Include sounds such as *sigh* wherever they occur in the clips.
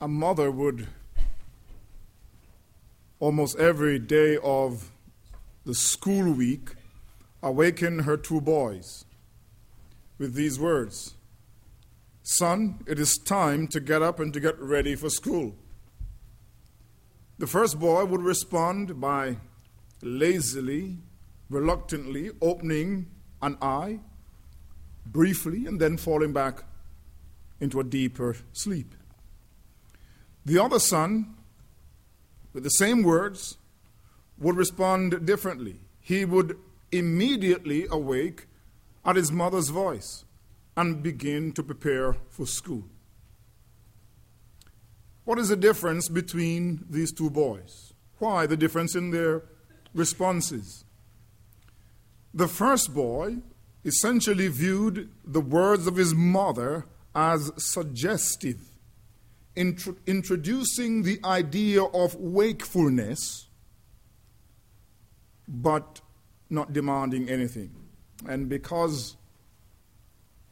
a mother would almost every day of the school week awaken her two boys with these words Son, it is time to get up and to get ready for school. The first boy would respond by lazily, reluctantly opening an eye briefly and then falling back into a deeper sleep. The other son, with the same words, would respond differently. He would immediately awake at his mother's voice and begin to prepare for school. What is the difference between these two boys? Why the difference in their responses? The first boy essentially viewed the words of his mother as suggestive, intro- introducing the idea of wakefulness, but not demanding anything. And because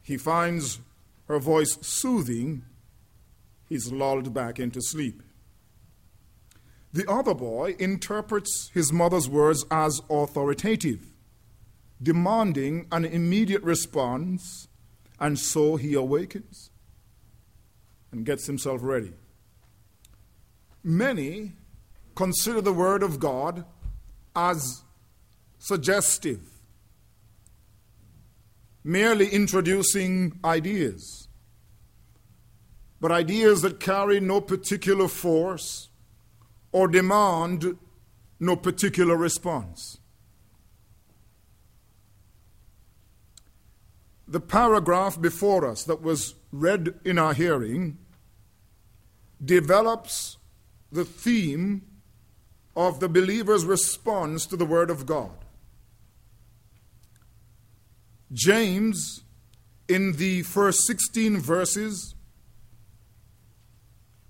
he finds her voice soothing, he's lulled back into sleep. The other boy interprets his mother's words as authoritative, demanding an immediate response, and so he awakens and gets himself ready. Many consider the Word of God as suggestive, merely introducing ideas, but ideas that carry no particular force or demand no particular response. The paragraph before us that was read in our hearing develops the theme of the believer's response to the Word of God. James, in the first 16 verses,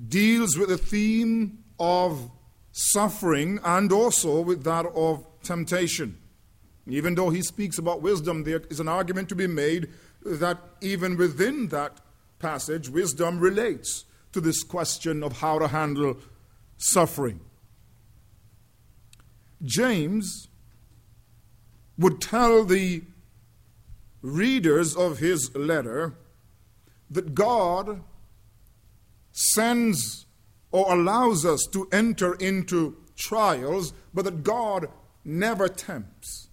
deals with the theme of suffering and also with that of temptation. Even though he speaks about wisdom, there is an argument to be made that even within that passage, wisdom relates to this question of how to handle suffering. James would tell the readers of his letter that God sends or allows us to enter into trials, but that God never tempts.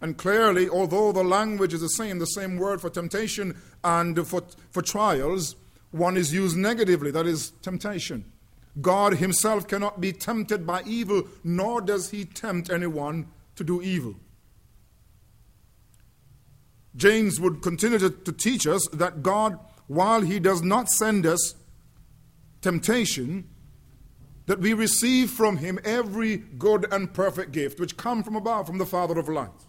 And clearly, although the language is the same, the same word for temptation and for, for trials, one is used negatively, that is temptation. God Himself cannot be tempted by evil, nor does He tempt anyone to do evil. James would continue to, to teach us that God, while He does not send us temptation, that we receive from him every good and perfect gift which come from above from the father of lights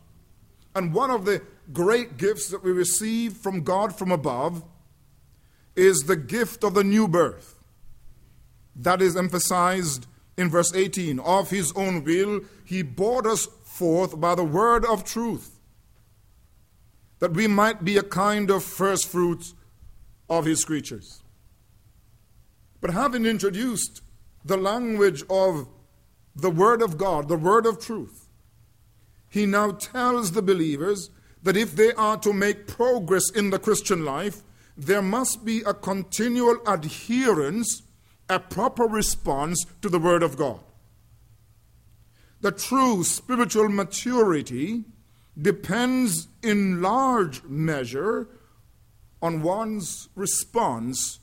and one of the great gifts that we receive from god from above is the gift of the new birth. That is emphasized in verse 18 of his own will he brought us forth by the word of truth that we might be a kind of first fruits of his creatures. But having introduced the language of the Word of God, the Word of truth, he now tells the believers that if they are to make progress in the Christian life, there must be a continual adherence, a proper response to the Word of God. The true spiritual maturity depends in large measure on one's response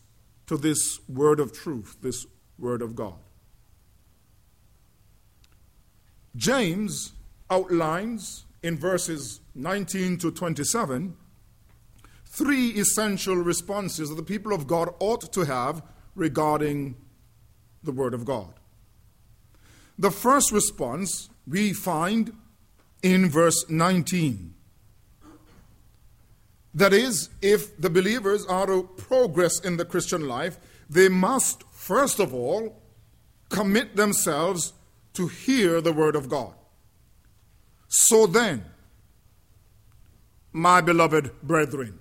to this word of truth, this word of God. James outlines in verses 19 to 27 three essential responses that the people of God ought to have regarding the Word of God. The first response we find in verse 19. That is, if the believers are to progress in the Christian life, they must, first of all, commit themselves to hear the Word of God. So then, my beloved brethren,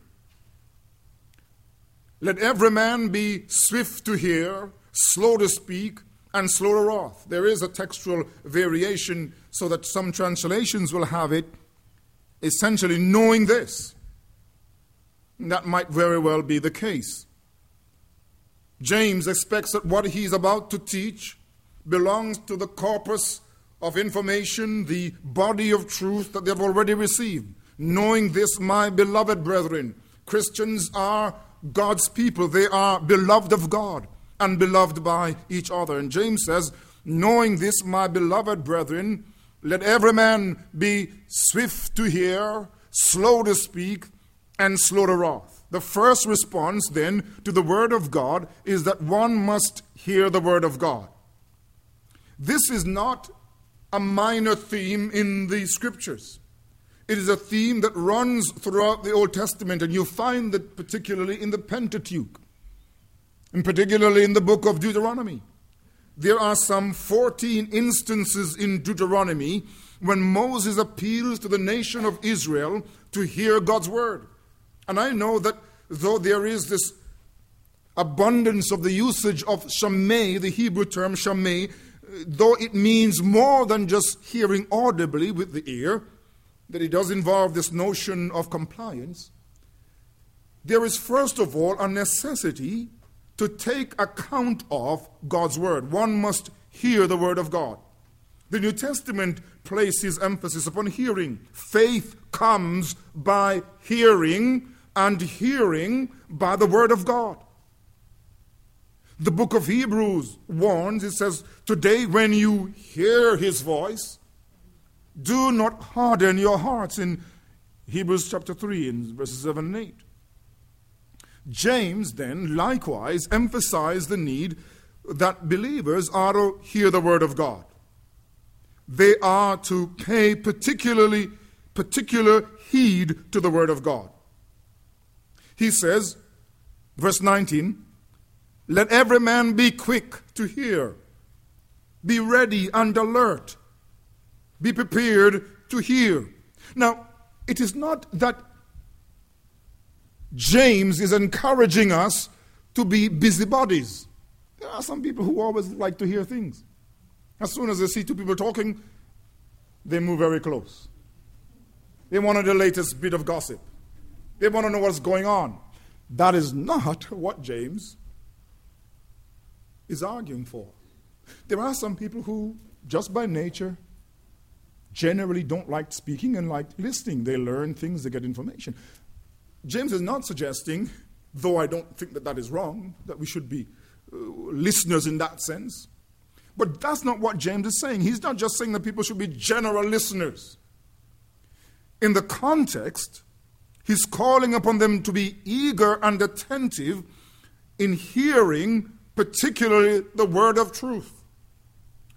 let every man be swift to hear, slow to speak, and slow to wrath. There is a textual variation so that some translations will have it essentially knowing this. That might very well be the case. James expects that what he's about to teach belongs to the corpus of information, the body of truth that they've already received. Knowing this, my beloved brethren, Christians are God's people. They are beloved of God and beloved by each other. And James says, Knowing this, my beloved brethren, let every man be swift to hear, slow to speak, and slow to wrath. The first response, then, to the Word of God is that one must hear the Word of God. This is not a minor theme in the Scriptures. It is a theme that runs throughout the Old Testament, and you find that particularly in the Pentateuch, and particularly in the book of Deuteronomy. There are some 14 instances in Deuteronomy when Moses appeals to the nation of Israel to hear God's word. And I know that though there is this abundance of the usage of shamay, the Hebrew term shamay, though it means more than just hearing audibly with the ear, that it does involve this notion of compliance, there is first of all a necessity to take account of God's word. One must hear the word of God. The New Testament places emphasis upon hearing. Faith comes by hearing, and hearing by the word of God. The book of Hebrews warns, it says, Today, when you hear his voice, do not harden your hearts in Hebrews chapter 3 in verses 7 and 8. James then likewise emphasized the need that believers are to hear the word of God. They are to pay particularly particular heed to the word of God. He says, verse 19, let every man be quick to hear, be ready and alert, be prepared to hear. Now, it is not that James is encouraging us to be busybodies. There are some people who always like to hear things. As soon as they see two people talking, they move very close. They want the latest bit of gossip. They want to know what's going on. That is not what James is arguing for. There are some people who, just by nature, generally don't like speaking and like listening. They learn things, they get information. James is not suggesting, though I don't think that that is wrong, that we should be uh, listeners in that sense. But that's not what James is saying. He's not just saying that people should be general listeners. In the context, he's calling upon them to be eager and attentive in hearing, particularly the word of truth.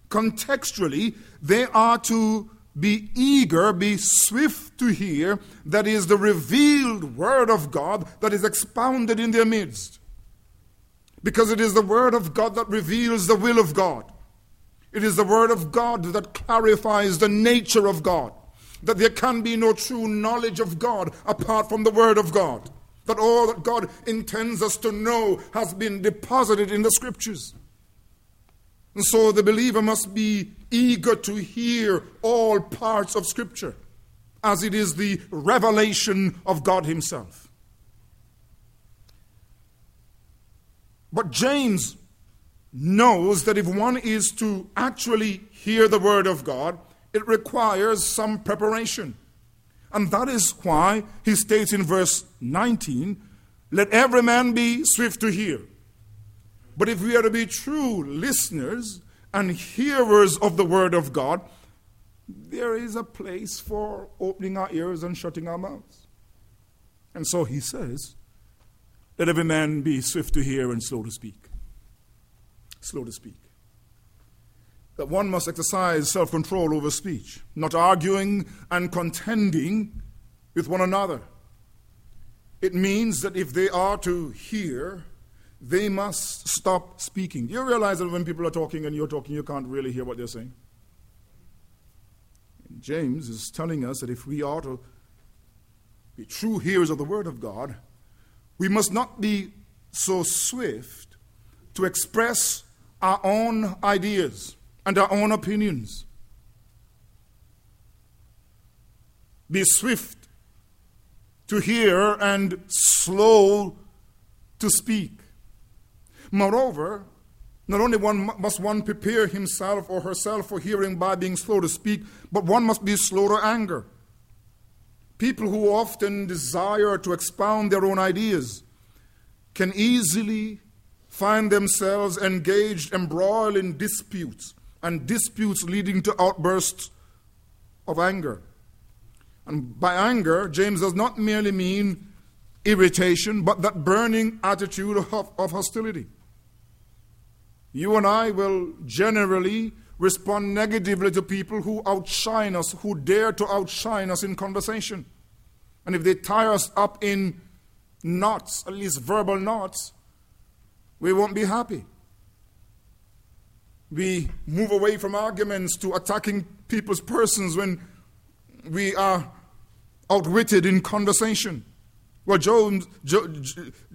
Contextually, they are to be eager, be swift to hear, that is the revealed Word of God that is expounded in their midst. Because it is the Word of God that reveals the will of God. It is the Word of God that clarifies the nature of God. That there can be no true knowledge of God apart from the Word of God. That all that God intends us to know has been deposited in the Scriptures. And so the believer must be eager to hear all parts of Scripture, as it is the revelation of God Himself. But James knows that if one is to actually hear the Word of God, it requires some preparation. And that is why he states in verse 19, Let every man be swift to hear but if we are to be true listeners and hearers of the Word of God, there is a place for opening our ears and shutting our mouths. And so he says, Let every man be swift to hear and slow to speak. Slow to speak. That one must exercise self control over speech, not arguing and contending with one another. It means that if they are to hear, they must stop speaking. Do you realize that when people are talking and you're talking, you can't really hear what they're saying? And James is telling us that if we are to be true hearers of the Word of God, we must not be so swift to express our own ideas and our own opinions. Be swift to hear and slow to speak. Moreover, not only one must one prepare himself or herself for hearing by being slow to speak, but one must be slow to anger. People who often desire to expound their own ideas can easily find themselves engaged, embroiled in disputes, and disputes leading to outbursts of anger. And by anger, James does not merely mean irritation, but that burning attitude of, of hostility. You and I will generally respond negatively to people who outshine us, who dare to outshine us in conversation. And if they tie us up in knots, at least verbal knots, we won't be happy. We move away from arguments to attacking people's persons when we are outwitted in conversation. Well, James,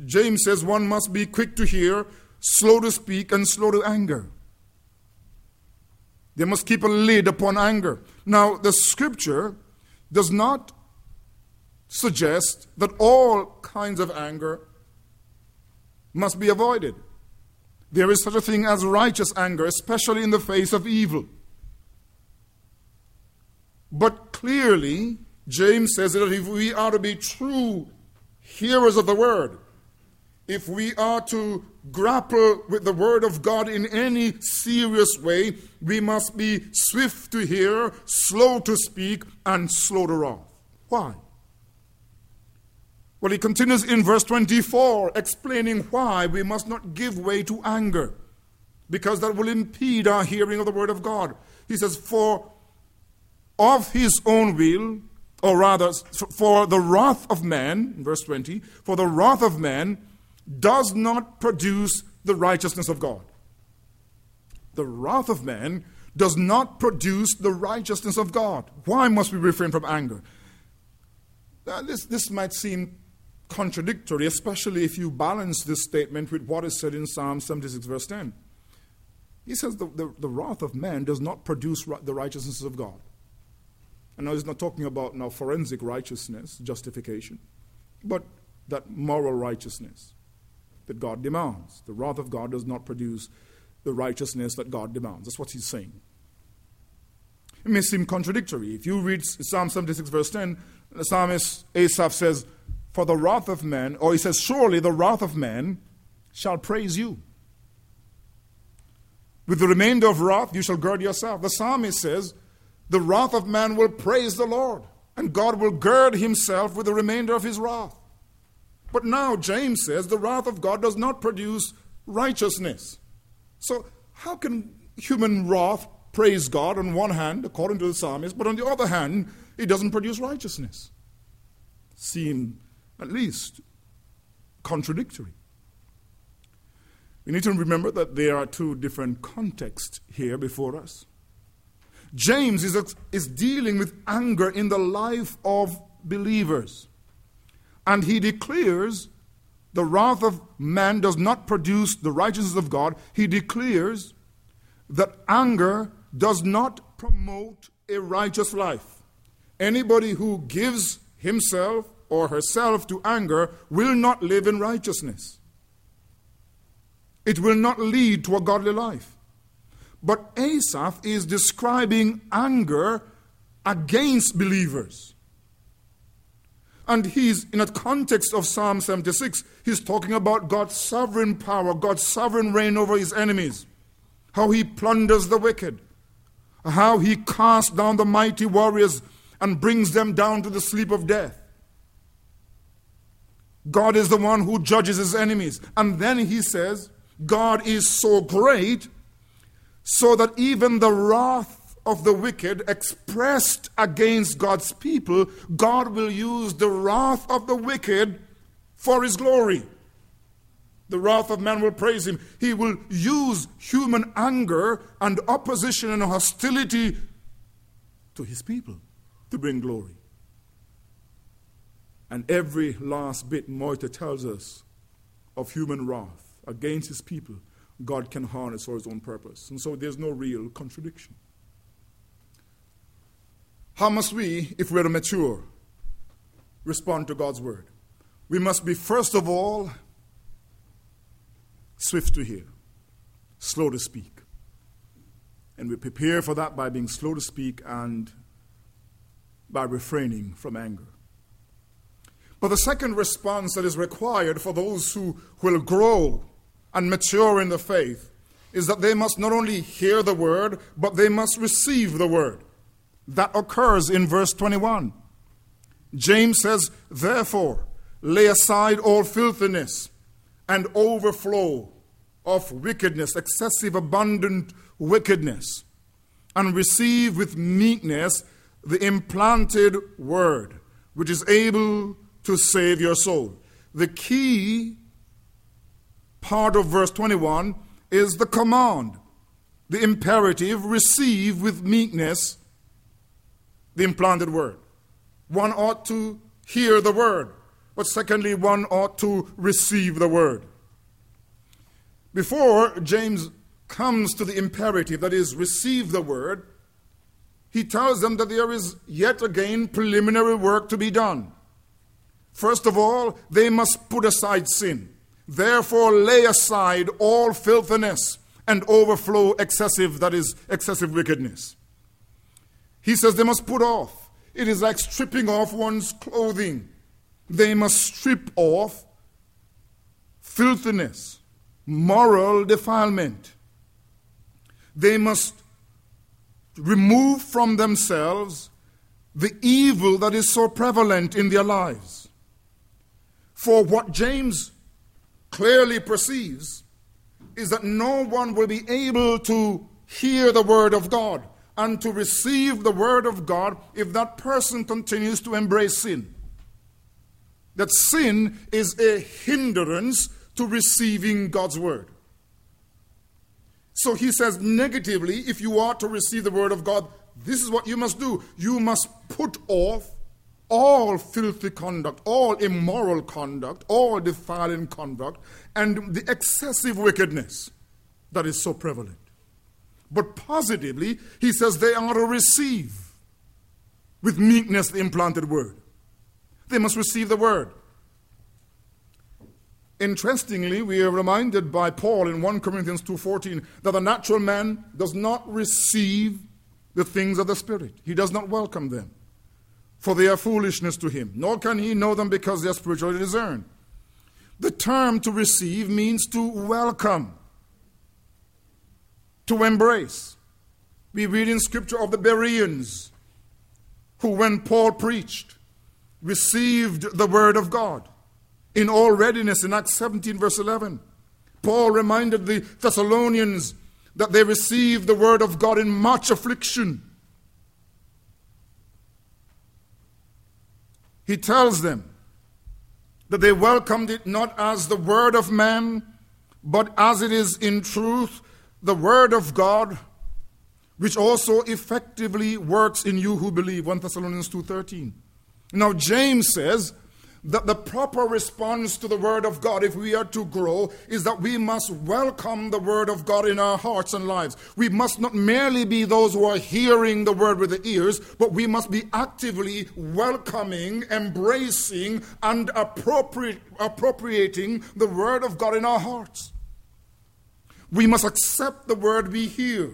James says one must be quick to hear, slow to speak, and slow to anger. They must keep a lid upon anger. Now, the scripture does not suggest that all kinds of anger must be avoided. There is such a thing as righteous anger, especially in the face of evil. But clearly, James says that if we are to be true hearers of the word, if we are to grapple with the word of God in any serious way, we must be swift to hear, slow to speak, and slow to wrath. Why? Well, he continues in verse 24, explaining why we must not give way to anger, because that will impede our hearing of the word of God. He says, For of his own will, or rather, for the wrath of man, verse 20, for the wrath of man does not produce the righteousness of God. The wrath of man does not produce the righteousness of God. Why must we refrain from anger? Now, this, this might seem contradictory, especially if you balance this statement with what is said in Psalm 76, verse 10. He says the, the, the wrath of man does not produce the righteousness of God. And now he's not talking about now forensic righteousness, justification, but that moral righteousness that God demands. The wrath of God does not produce the righteousness that God demands. That's what he's saying. It may seem contradictory. If you read Psalm 76, verse 10, the psalmist Asaph says, for the wrath of man, or he says, Surely the wrath of man shall praise you. With the remainder of wrath, you shall gird yourself. The psalmist says, The wrath of man will praise the Lord, and God will gird himself with the remainder of his wrath. But now James says, The wrath of God does not produce righteousness. So, how can human wrath praise God on one hand, according to the psalmist, but on the other hand, it doesn't produce righteousness? Seem at least contradictory. We need to remember that there are two different contexts here before us. James is, is dealing with anger in the life of believers. And he declares the wrath of man does not produce the righteousness of God. He declares that anger does not promote a righteous life. Anybody who gives himself or herself to anger will not live in righteousness. It will not lead to a godly life. But Asaph is describing anger against believers. And he's in a context of Psalm 76, he's talking about God's sovereign power, God's sovereign reign over his enemies, how he plunders the wicked, how he casts down the mighty warriors and brings them down to the sleep of death. God is the one who judges his enemies. And then he says, God is so great so that even the wrath of the wicked expressed against God's people, God will use the wrath of the wicked for his glory. The wrath of man will praise him. He will use human anger and opposition and hostility to his people to bring glory. And every last bit Motyer tells us of human wrath against his people God can harness for his own purpose. And so there's no real contradiction. How must we, if we're to mature, respond to God's word? We must be, first of all, swift to hear, slow to speak. And we prepare for that by being slow to speak and by refraining from anger. But the second response that is required for those who will grow and mature in the faith is that they must not only hear the word, but they must receive the word. That occurs in verse 21. James says, Therefore, lay aside all filthiness and overflow of wickedness, excessive, abundant wickedness, and receive with meekness the implanted word, which is able to save your soul. The key part of verse 21 is the command, the imperative receive with meekness the implanted word. One ought to hear the word, but secondly, one ought to receive the word. Before James comes to the imperative, that is, receive the word, he tells them that there is yet again preliminary work to be done. First of all, they must put aside sin. Therefore, lay aside all filthiness and overflow excessive, that is, excessive wickedness. He says they must put off. It is like stripping off one's clothing. They must strip off filthiness, moral defilement. They must remove from themselves the evil that is so prevalent in their lives. For what James clearly perceives is that no one will be able to hear the word of God and to receive the word of God if that person continues to embrace sin. That sin is a hindrance to receiving God's word. So he says, negatively, if you are to receive the word of God, this is what you must do. You must put off all filthy conduct, all immoral conduct, all defiling conduct, and the excessive wickedness that is so prevalent. But positively, he says they are to receive with meekness the implanted word. They must receive the word. Interestingly, we are reminded by Paul in 1 Corinthians 2:14 that the natural man does not receive the things of the spirit. He does not welcome them for they are foolishness to him, nor can he know them because they are spiritually discerned. The term to receive means to welcome, to embrace. We read in Scripture of the Bereans, who, when Paul preached, received the word of God in all readiness in Acts 17, verse 11. Paul reminded the Thessalonians that they received the word of God in much affliction he tells them that they welcomed it not as the word of man, but as it is in truth the word of God, which also effectively works in you who believe. 1 Thessalonians 2:13. Now James says that the proper response to the Word of God, if we are to grow, is that we must welcome the Word of God in our hearts and lives. We must not merely be those who are hearing the Word with the ears, but we must be actively welcoming, embracing, and appropriating the Word of God in our hearts. We must accept the Word we hear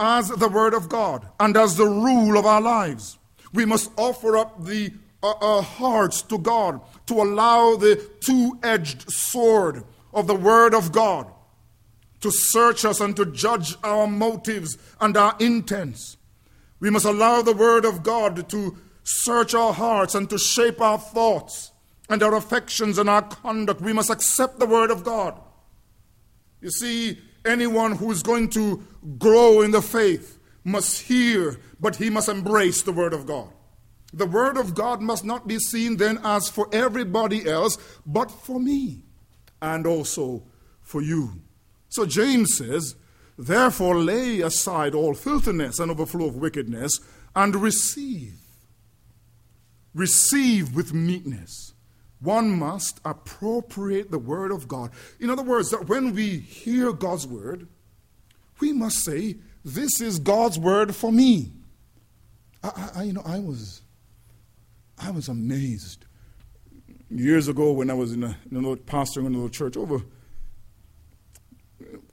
as the Word of God and as the rule of our lives. We must offer up the our hearts to God to allow the two edged sword of the Word of God to search us and to judge our motives and our intents. We must allow the Word of God to search our hearts and to shape our thoughts and our affections and our conduct. We must accept the Word of God. You see, anyone who is going to grow in the faith must hear, but he must embrace the Word of God. The Word of God must not be seen then as for everybody else, but for me and also for you. So James says, Therefore lay aside all filthiness and overflow of wickedness and receive. Receive with meekness one must appropriate the word of God. In other words, that when we hear God's word, we must say, This is God's word for me. I, I, you know, I was, I was amazed years ago when I was in a, in a pastoring in a little church over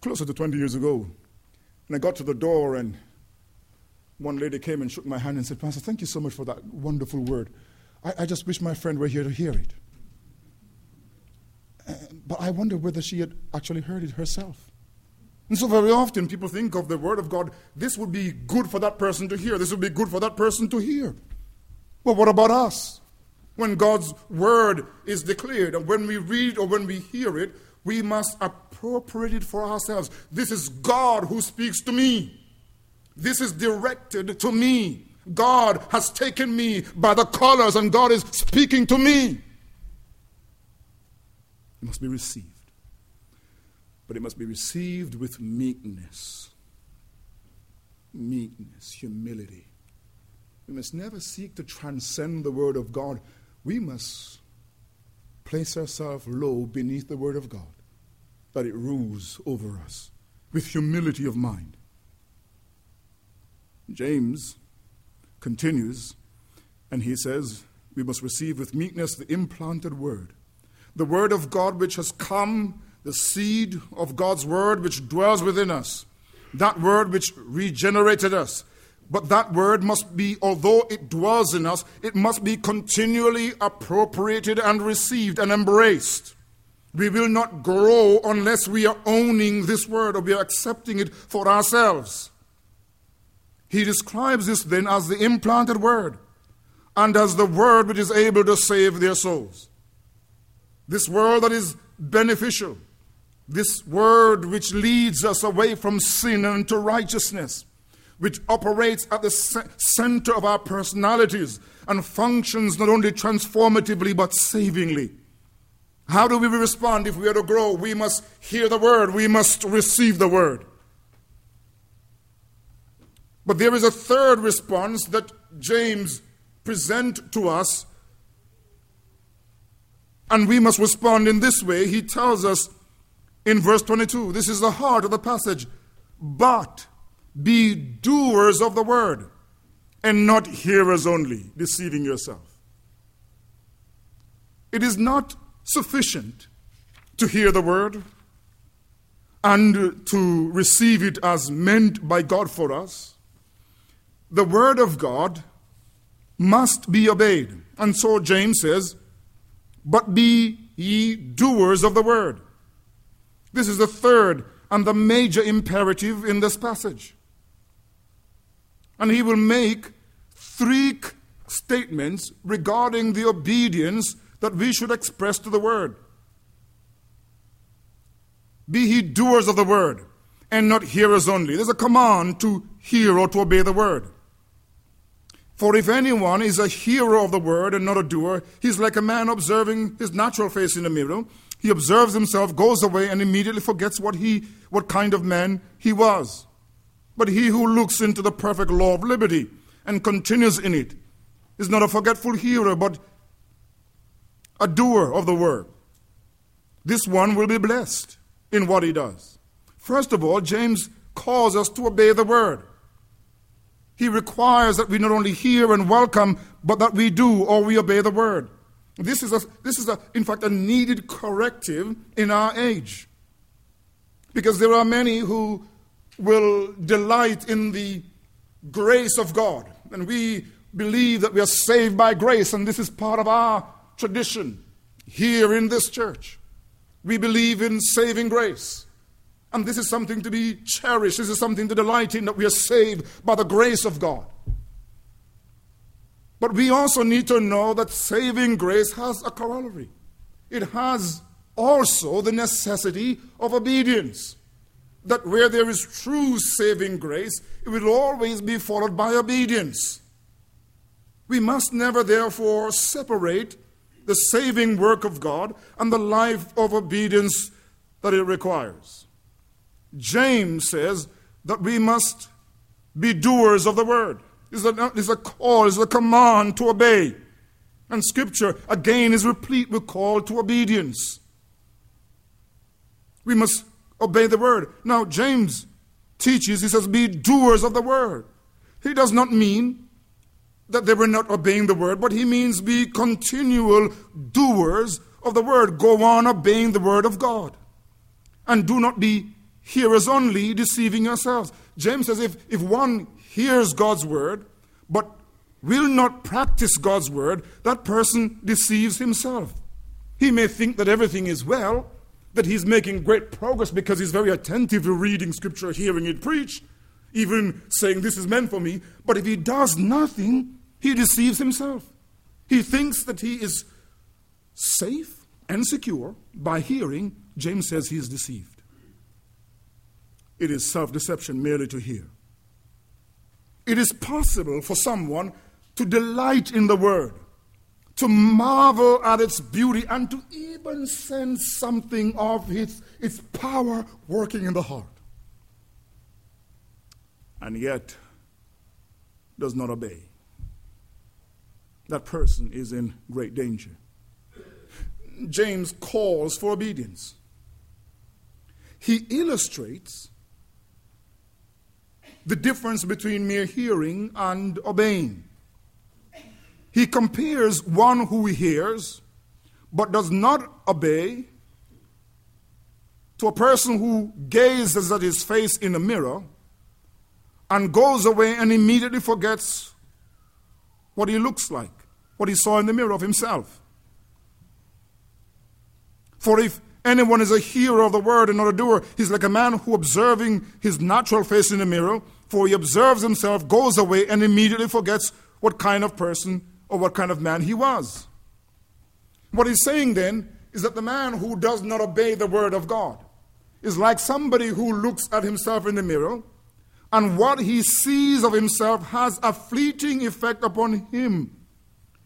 closer to 20 years ago. And I got to the door and one lady came and shook my hand and said, Pastor, thank you so much for that wonderful word. I, I just wish my friend were here to hear it. But I wonder whether she had actually heard it herself. And so, very often, people think of the Word of God, this would be good for that person to hear, this would be good for that person to hear. Well, what about us? When God's Word is declared, and when we read or when we hear it, we must appropriate it for ourselves. This is God who speaks to me. This is directed to me. God has taken me by the collars and God is speaking to me. It must be received. But it must be received with meekness. Meekness, humility. We must never seek to transcend the Word of God. We must place ourselves low beneath the Word of God, that it rules over us with humility of mind. James continues, and he says, We must receive with meekness the implanted word, the word of God which has come, the seed of God's word which dwells within us, that word which regenerated us. But that word must be, although it dwells in us, it must be continually appropriated and received and embraced. We will not grow unless we are owning this word or we are accepting it for ourselves. He describes this then as the implanted word and as the word which is able to save their souls. This word that is beneficial, this word which leads us away from sin and to righteousness, which operates at the center of our personalities and functions not only transformatively but savingly. How do we respond if we are to grow? We must hear the word, we must receive the word. But there is a third response that James presents to us and we must respond in this way. He tells us in verse 22, this is the heart of the passage, but be doers of the word and not hearers only, deceiving yourself. It is not sufficient to hear the word and to receive it as meant by God for us the word of God must be obeyed. And so James says, But be ye doers of the word. This is the third and the major imperative in this passage. And he will make three statements regarding the obedience that we should express to the word. Be ye doers of the word and not hearers only. There's a command to hear or to obey the word. For if anyone is a hearer of the word and not a doer, he's like a man observing his natural face in a mirror. He observes himself, goes away, and immediately forgets what he what kind of man he was. But he who looks into the perfect law of liberty and continues in it is not a forgetful hearer, but a doer of the word. This one will be blessed in what he does. First of all, James calls us to obey the word. He requires that we not only hear and welcome, but that we do or we obey the word. This is, a, this is a, in fact, a needed corrective in our age. Because there are many who will delight in the grace of God. And we believe that we are saved by grace, and this is part of our tradition here in this church. We believe in saving grace. And this is something to be cherished. This is something to delight in that we are saved by the grace of God. But we also need to know that saving grace has a corollary. It has also the necessity of obedience. That where there is true saving grace, it will always be followed by obedience. We must never, therefore, separate the saving work of God and the life of obedience that it requires. James says that we must be doers of the word. It's a, it's a call, it's a command to obey. And scripture, again, is replete with call to obedience. We must obey the word. Now, James teaches, he says, be doers of the word. He does not mean that they were not obeying the word, but he means be continual doers of the word. Go on obeying the word of God. And do not be hearers only, deceiving yourselves. James says if, if one hears God's word, but will not practice God's word, that person deceives himself. He may think that everything is well, that he's making great progress because he's very attentive to reading scripture, hearing it preached, even saying, This is meant for me. But if he does nothing, he deceives himself. He thinks that he is safe and secure by hearing. James says he is deceived. It is self deception merely to hear. It is possible for someone to delight in the word, to marvel at its beauty, and to even sense something of its, its power working in the heart. And yet does not obey. That person is in great danger. James calls for obedience. He illustrates the difference between mere hearing and obeying. He compares one who hears but does not obey to a person who gazes at his face in a mirror and goes away and immediately forgets what he looks like, what he saw in the mirror of himself. For if anyone is a hearer of the word and not a doer, he's like a man who, observing his natural face in the mirror, for he observes himself, goes away, and immediately forgets what kind of person or what kind of man he was. What he's saying then is that the man who does not obey the word of God is like somebody who looks at himself in the mirror and what he sees of himself has a fleeting effect upon him.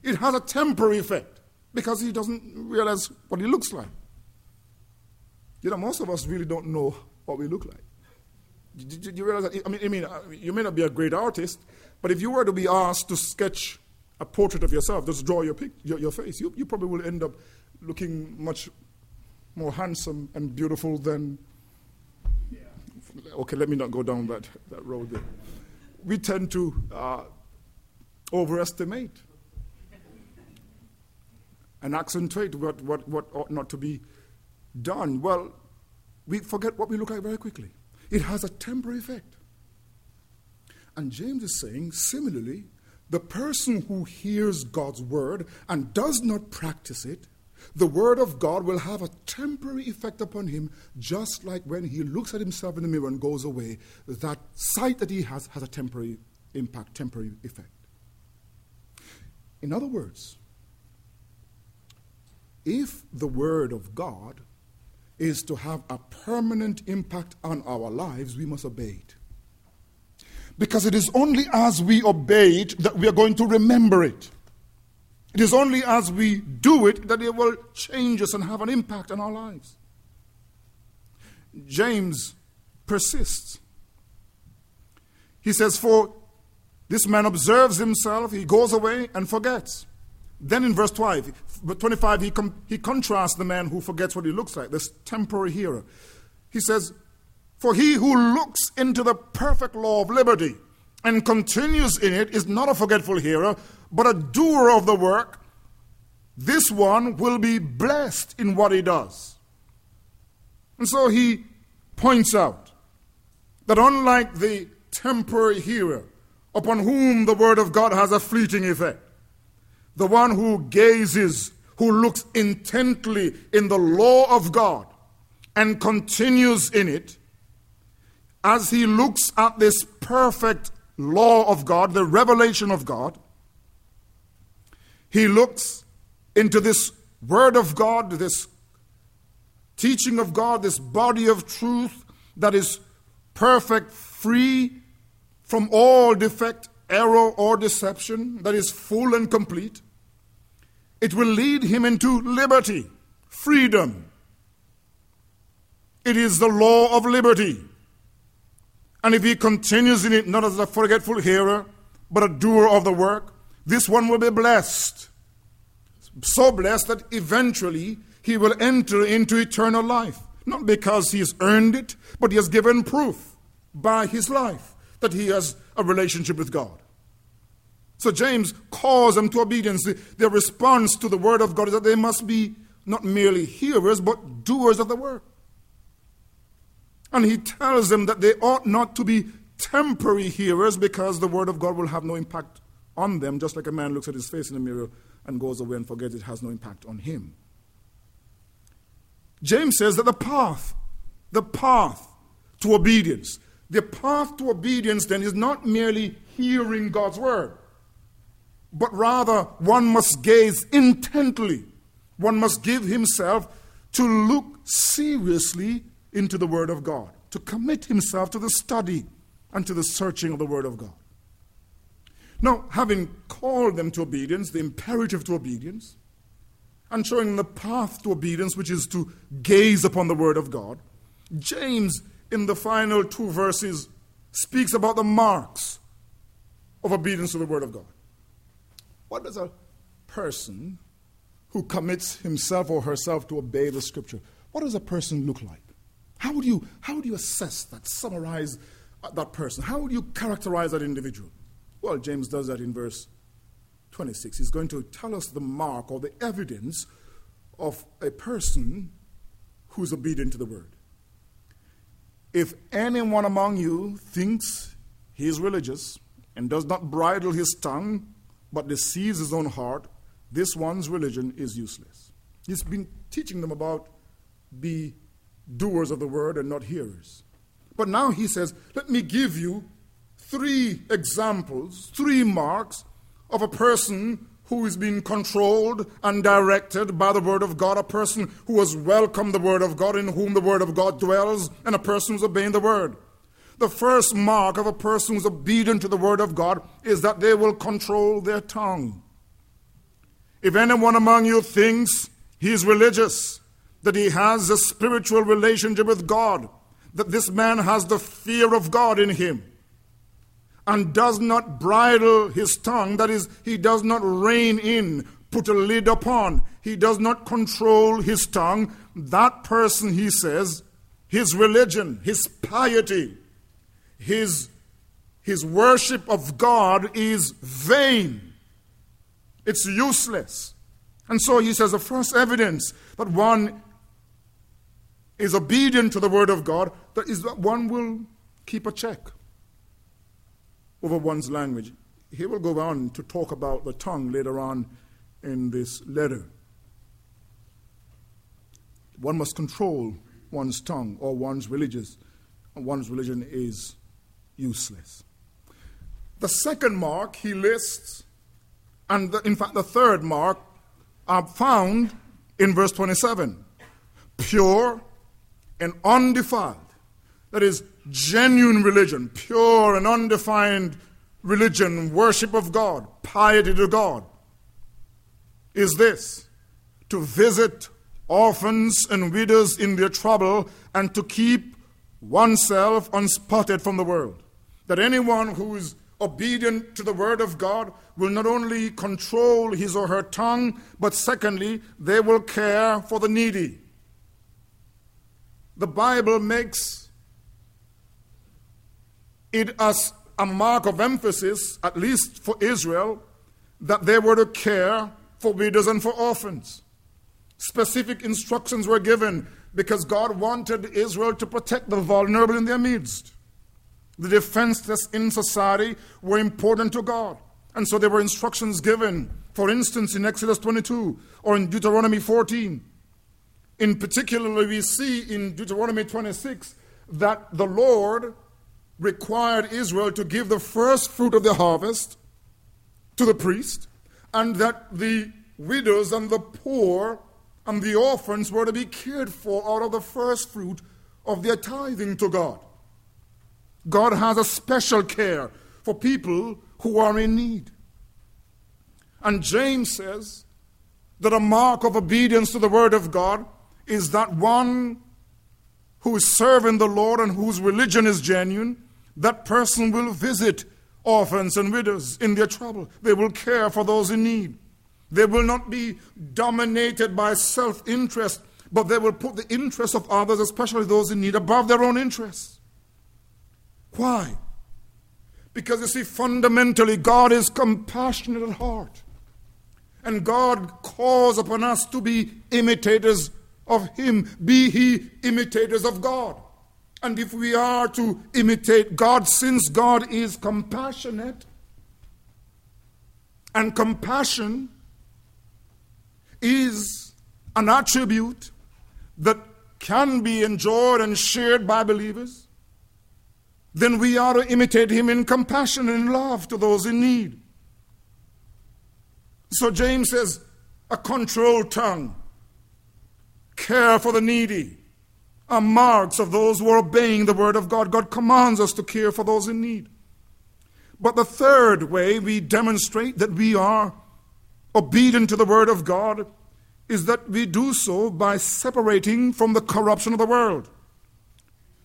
It has a temporary effect because he doesn't realize what he looks like. You know, most of us really don't know what we look like. Did you realize that? I mean, I mean, uh, you may not be a great artist, but if you were to be asked to sketch a portrait of yourself, just draw your, pic, your, your face, you, you probably will end up looking much more handsome and beautiful than. Yeah. Okay, let me not go down that, that road there. We tend to uh, overestimate and accentuate what, what, what ought not to be done. Well, we forget what we look like very quickly. It has a temporary effect. And James is saying, similarly, the person who hears God's word and does not practice it, the word of God will have a temporary effect upon him, just like when he looks at himself in the mirror and goes away. That sight that he has has a temporary impact, temporary effect. In other words, if the word of God is to have a permanent impact on our lives, we must obey it. Because it is only as we obey it that we are going to remember it. It is only as we do it that it will change us and have an impact on our lives. James persists. He says, For this man observes himself, he goes away and forgets. Then in verse 25, he, com- he contrasts the man who forgets what he looks like, this temporary hearer. He says, For he who looks into the perfect law of liberty and continues in it is not a forgetful hearer, but a doer of the work. This one will be blessed in what he does. And so he points out that unlike the temporary hearer, upon whom the word of God has a fleeting effect, the one who gazes, who looks intently in the law of God and continues in it, as he looks at this perfect law of God, the revelation of God, he looks into this word of God, this teaching of God, this body of truth that is perfect, free from all defect error or deception that is full and complete. It will lead him into liberty, freedom. It is the law of liberty. And if he continues in it, not as a forgetful hearer, but a doer of the work, this one will be blessed. So blessed that eventually he will enter into eternal life. Not because he has earned it, but he has given proof by his life that he has a relationship with God. So James calls them to obedience. Their response to the word of God is that they must be not merely hearers, but doers of the word. And he tells them that they ought not to be temporary hearers because the word of God will have no impact on them, just like a man looks at his face in the mirror and goes away and forgets it has no impact on him. James says that the path, the path to obedience, the path to obedience then is not merely hearing God's word, but rather one must gaze intently. One must give himself to look seriously into the Word of God, to commit himself to the study and to the searching of the Word of God. Now, having called them to obedience, the imperative to obedience, and showing them the path to obedience, which is to gaze upon the Word of God, James, in the final two verses, speaks about the marks of obedience to the Word of God. What does a person who commits himself or herself to obey the Scripture, what does a person look like? How would you, how would you assess that, summarize uh, that person? How would you characterize that individual? Well, James does that in verse 26. He's going to tell us the mark or the evidence of a person who's obedient to the word. If anyone among you thinks he is religious and does not bridle his tongue, but deceives his own heart, this one's religion is useless. He's been teaching them about be doers of the word and not hearers. But now he says, Let me give you three examples, three marks of a person who is being controlled and directed by the Word of God, a person who has welcomed the Word of God, in whom the Word of God dwells, and a person who's obeying the Word. The first mark of a person who's obedient to the Word of God is that they will control their tongue. If anyone among you thinks he is religious, that he has a spiritual relationship with God, that this man has the fear of God in him, and does not bridle his tongue, that is, he does not rein in, put a lid upon, he does not control his tongue, that person, he says, his religion, his piety, his, his worship of God is vain. It's useless. And so he says the first evidence that one is obedient to the word of God, that is that one will keep a check over one's language. He will go on to talk about the tongue later on in this letter. One must control one's tongue or one's religious one's religion is useless. The second mark he lists, and the, in fact the third mark, are found in verse 27. Pure and undefiled. That is genuine religion, pure and undefined religion, worship of God, piety to God, is this to visit orphans and widows in their trouble and to keep oneself unspotted from the world. That anyone who is obedient to the word of God will not only control his or her tongue, but secondly, they will care for the needy the Bible makes it as a mark of emphasis, at least for Israel, that they were to care for widows and for orphans. Specific instructions were given because God wanted Israel to protect the vulnerable in their midst. The defenseless in society were important to God. And so there were instructions given, for instance, in Exodus 22 or in Deuteronomy 14 in particular, we see in Deuteronomy 26 that the Lord required Israel to give the first fruit of the harvest to the priest, and that the widows and the poor and the orphans were to be cared for out of the first fruit of their tithing to God. God has a special care for people who are in need. And James says that a mark of obedience to the Word of God is that one who is serving the Lord and whose religion is genuine, that person will visit orphans and widows in their trouble. They will care for those in need. They will not be dominated by self interest, but they will put the interests of others, especially those in need, above their own interests. Why? Because you see, fundamentally, God is compassionate at heart. And God calls upon us to be imitators of Him. Be He imitators of God. And if we are to imitate God, since God is compassionate, and compassion is an attribute that can be enjoyed and shared by believers, then we are to imitate him in compassion and love to those in need. So James says, a controlled tongue, care for the needy, are marks of those who are obeying the word of God. God commands us to care for those in need. But the third way we demonstrate that we are obedient to the word of God is that we do so by separating from the corruption of the world.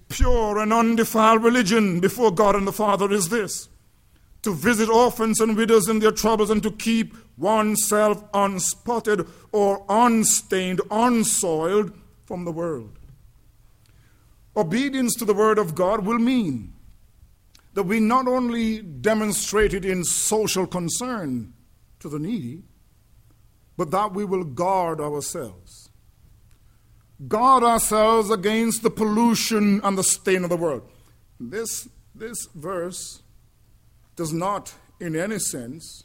Pure and undefiled religion before God and the Father is this to visit orphans and widows in their troubles and to keep oneself unspotted or unstained, unsoiled from the world. Obedience to the Word of God will mean that we not only demonstrate it in social concern to the needy, but that we will guard ourselves. Guard ourselves against the pollution and the stain of the world. This, this verse does not, in any sense,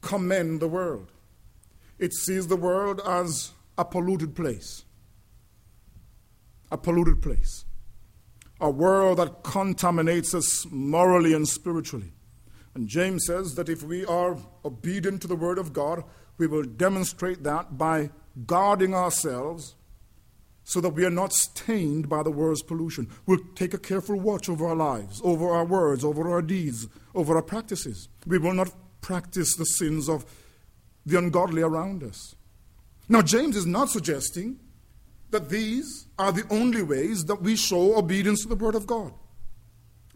commend the world. It sees the world as a polluted place. A polluted place. A world that contaminates us morally and spiritually. And James says that if we are obedient to the word of God, we will demonstrate that by guarding ourselves so that we are not stained by the world's pollution. We'll take a careful watch over our lives, over our words, over our deeds, over our practices. We will not practice the sins of the ungodly around us. Now, James is not suggesting that these are the only ways that we show obedience to the Word of God.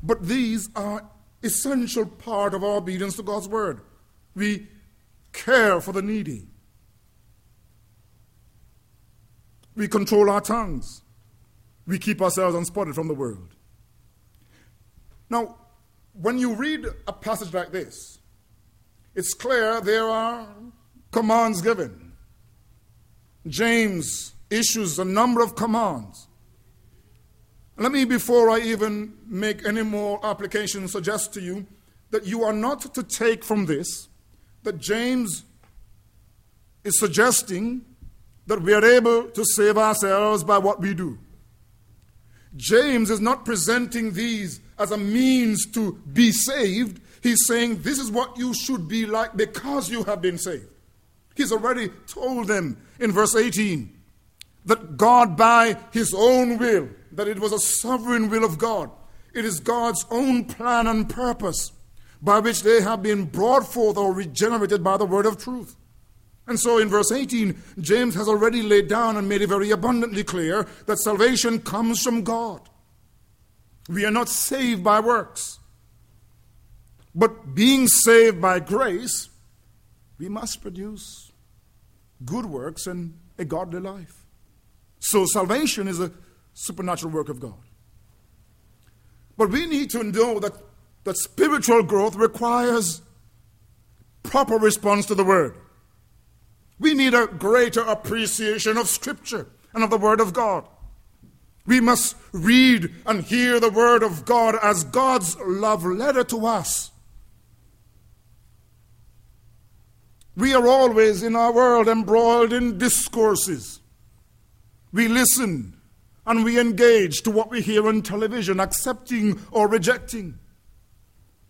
But these are essential part of our obedience to God's word. We care for the needy. We control our tongues. We keep ourselves unspotted from the world. Now, when you read a passage like this, it's clear there are commands given. James issues a number of commands. Let me, before I even make any more applications, suggest to you that you are not to take from this that James is suggesting that we are able to save ourselves by what we do. James is not presenting these as a means to be saved. He's saying this is what you should be like because you have been saved. He's already told them in verse 18 that God, by his own will, that it was a sovereign will of God. It is God's own plan and purpose by which they have been brought forth or regenerated by the word of truth. And so in verse 18, James has already laid down and made it very abundantly clear that salvation comes from God. We are not saved by works. But being saved by grace, we must produce good works and a godly life. So salvation is a supernatural work of God. But we need to know that, that spiritual growth requires proper response to the Word. We need a greater appreciation of Scripture and of the Word of God. We must read and hear the Word of God as God's love letter to us. We are always in our world embroiled in discourses. We listen and we engage to what we hear on television, accepting or rejecting.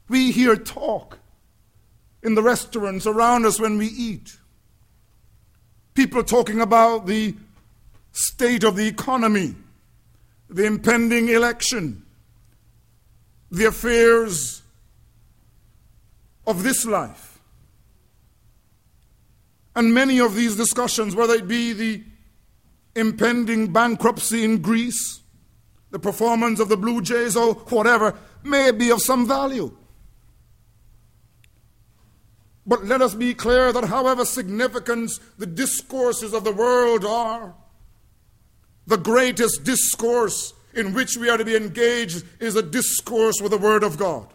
We hear talk in the restaurants around us when we eat. People talking about the state of the economy, the impending election, the affairs of this life. And many of these discussions, whether it be the impending bankruptcy in Greece, the performance of the Blue Jays, or whatever may be of some value. But let us be clear that however significant the discourses of the world are, the greatest discourse in which we are to be engaged is a discourse with the Word of God.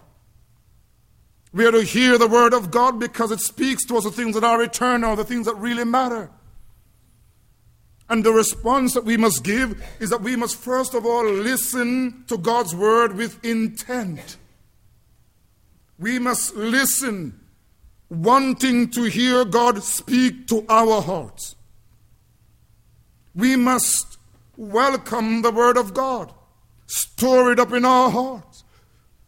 We are to hear the Word of God because it speaks to us the things that are eternal, the things that really matter. And the response that we must give is that we must first of all listen to God's Word with intent. We must listen wanting to hear God speak to our hearts. We must welcome the Word of God, store it up in our hearts.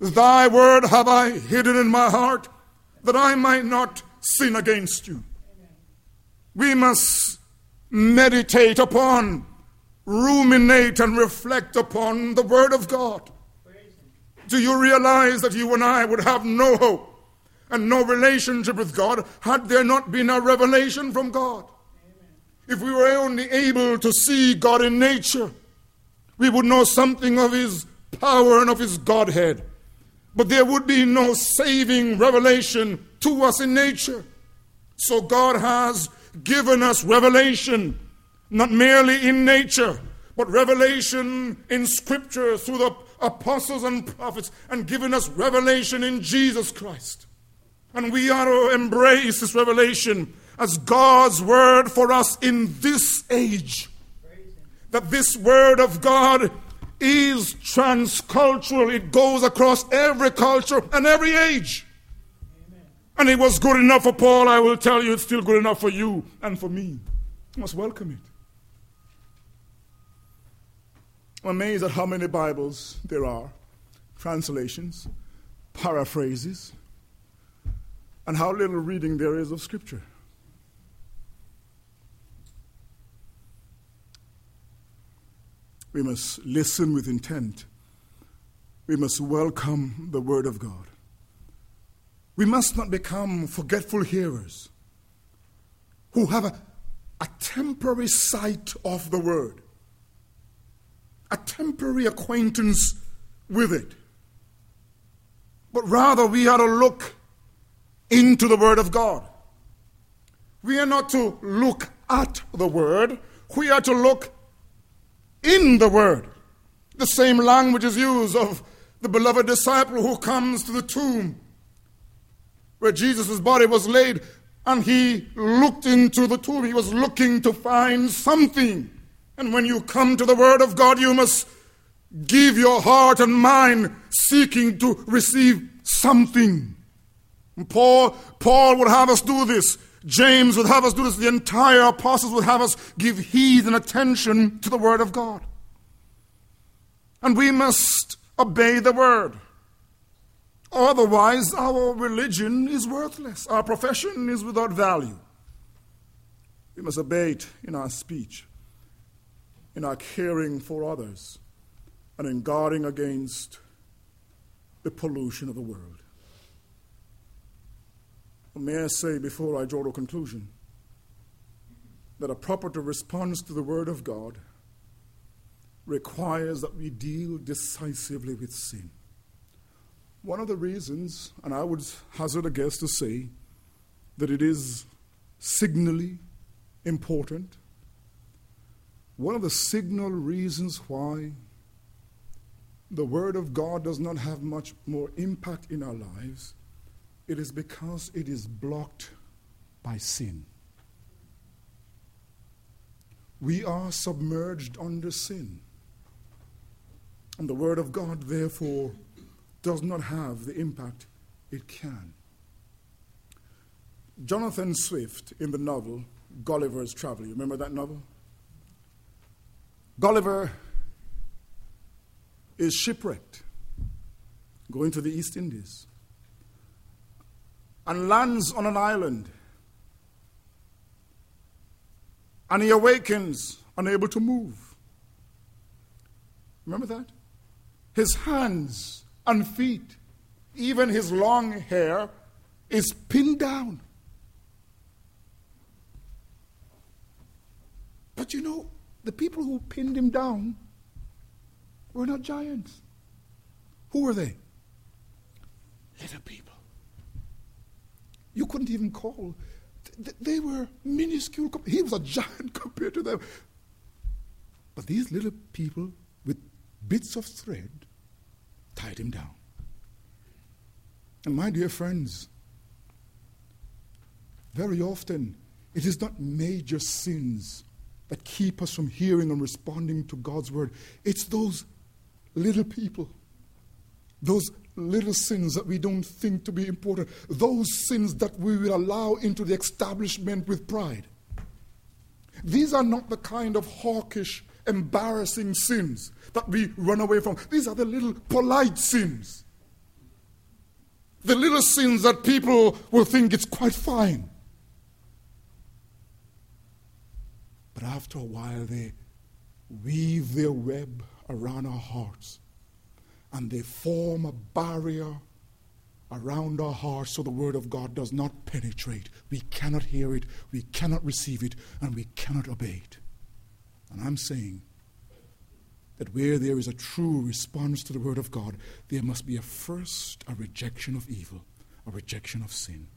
Thy Word have I hidden in my heart that I might not sin against you. We must meditate upon, ruminate, and reflect upon the Word of God. Do you realize that you and I would have no hope? And no relationship with God had there not been a revelation from God. If we were only able to see God in nature, we would know something of His power and of His Godhead. But there would be no saving revelation to us in nature. So God has given us revelation, not merely in nature, but revelation in Scripture through the apostles and prophets, and given us revelation in Jesus Christ. And we are to embrace this revelation as God's word for us in this age. That this word of God is transcultural, it goes across every culture and every age. Amen. And it was good enough for Paul, I will tell you, it's still good enough for you and for me. You must welcome it. I'm amazed at how many Bibles there are, translations, paraphrases and how little reading there is of Scripture. We must listen with intent. We must welcome the Word of God. We must not become forgetful hearers who have a, a temporary sight of the Word, a temporary acquaintance with it. But rather, we are to look into the Word of God. We are not to look at the Word, we are to look in the Word. The same language is used of the beloved disciple who comes to the tomb where Jesus' body was laid and he looked into the tomb. He was looking to find something. And when you come to the Word of God, you must give your heart and mind seeking to receive something. Paul, Paul would have us do this. James would have us do this. The entire apostles would have us give heed and attention to the Word of God. And we must obey the Word. Otherwise, our religion is worthless. Our profession is without value. We must obey it in our speech, in our caring for others, and in guarding against the pollution of the world. May I say before I draw a conclusion that a proper response to the Word of God requires that we deal decisively with sin. One of the reasons, and I would hazard a guess to say, that it is signally important, one of the signal reasons why the Word of God does not have much more impact in our lives it is because it is blocked by sin. We are submerged under sin. And the Word of God, therefore, does not have the impact it can. Jonathan Swift, in the novel Gulliver's Travel, you remember that novel? Gulliver is shipwrecked, going to the East Indies and lands on an island. And he awakens unable to move. Remember that? His hands and feet, even his long hair, is pinned down. But you know, the people who pinned him down were not giants. Who were they? Little people you couldn't even call. They were minuscule. He was a giant *laughs* compared to them. But these little people with bits of thread tied him down. And my dear friends, very often it is not major sins that keep us from hearing and responding to God's word. It's those little people, those little sins that we don't think to be important, those sins that we will allow into the establishment with pride. These are not the kind of hawkish, embarrassing sins that we run away from. These are the little polite sins. The little sins that people will think it's quite fine. But after a while, they weave their web around our hearts and they form a barrier around our hearts so the Word of God does not penetrate. We cannot hear it, we cannot receive it, and we cannot obey it. And I'm saying that where there is a true response to the Word of God, there must be a first a rejection of evil, a rejection of sin.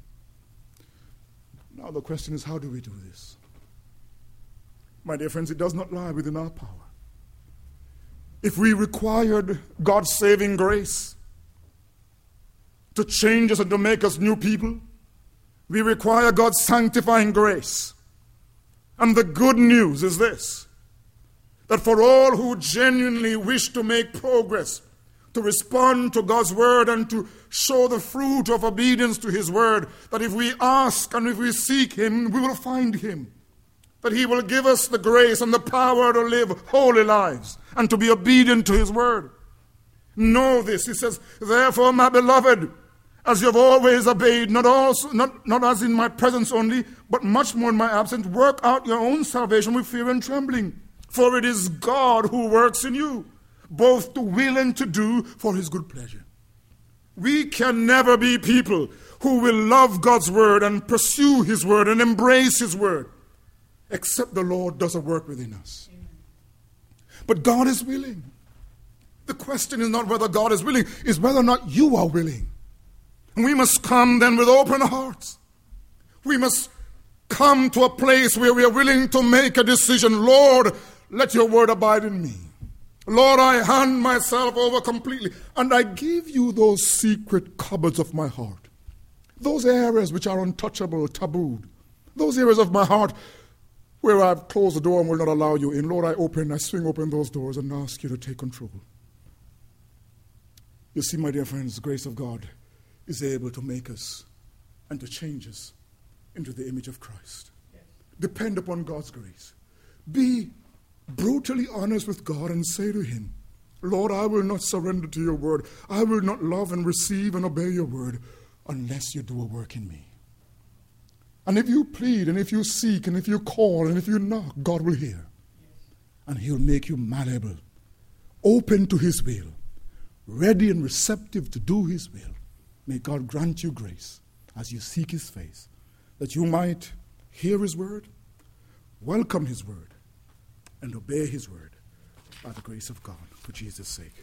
Now, the question is how do we do this? My dear friends, it does not lie within our power if we required God's saving grace to change us and to make us new people, we require God's sanctifying grace. And the good news is this that for all who genuinely wish to make progress, to respond to God's word and to show the fruit of obedience to His word, that if we ask and if we seek Him, we will find Him that He will give us the grace and the power to live holy lives and to be obedient to His word. Know this, He says, therefore, my beloved, as you have always obeyed, not, also, not, not as in my presence only, but much more in my absence, work out your own salvation with fear and trembling. For it is God who works in you, both to will and to do for His good pleasure. We can never be people who will love God's word and pursue His word and embrace His word except the Lord does a work within us. But God is willing. The question is not whether God is willing, is whether or not you are willing. And we must come then with open hearts. We must come to a place where we are willing to make a decision. Lord, let your word abide in me. Lord, I hand myself over completely and I give you those secret cupboards of my heart. Those areas which are untouchable, tabooed. Those areas of my heart where I've closed the door and will not allow you in. Lord, I open, I swing open those doors and ask you to take control. You see, my dear friends, the grace of God is able to make us and to change us into the image of Christ. Yes. Depend upon God's grace. Be brutally honest with God and say to Him, Lord, I will not surrender to your word. I will not love and receive and obey your word unless you do a work in me. And if you plead, and if you seek, and if you call, and if you knock, God will hear. And He'll make you malleable, open to His will, ready and receptive to do His will. May God grant you grace as you seek His face, that you might hear His word, welcome His word, and obey His word by the grace of God for Jesus' sake.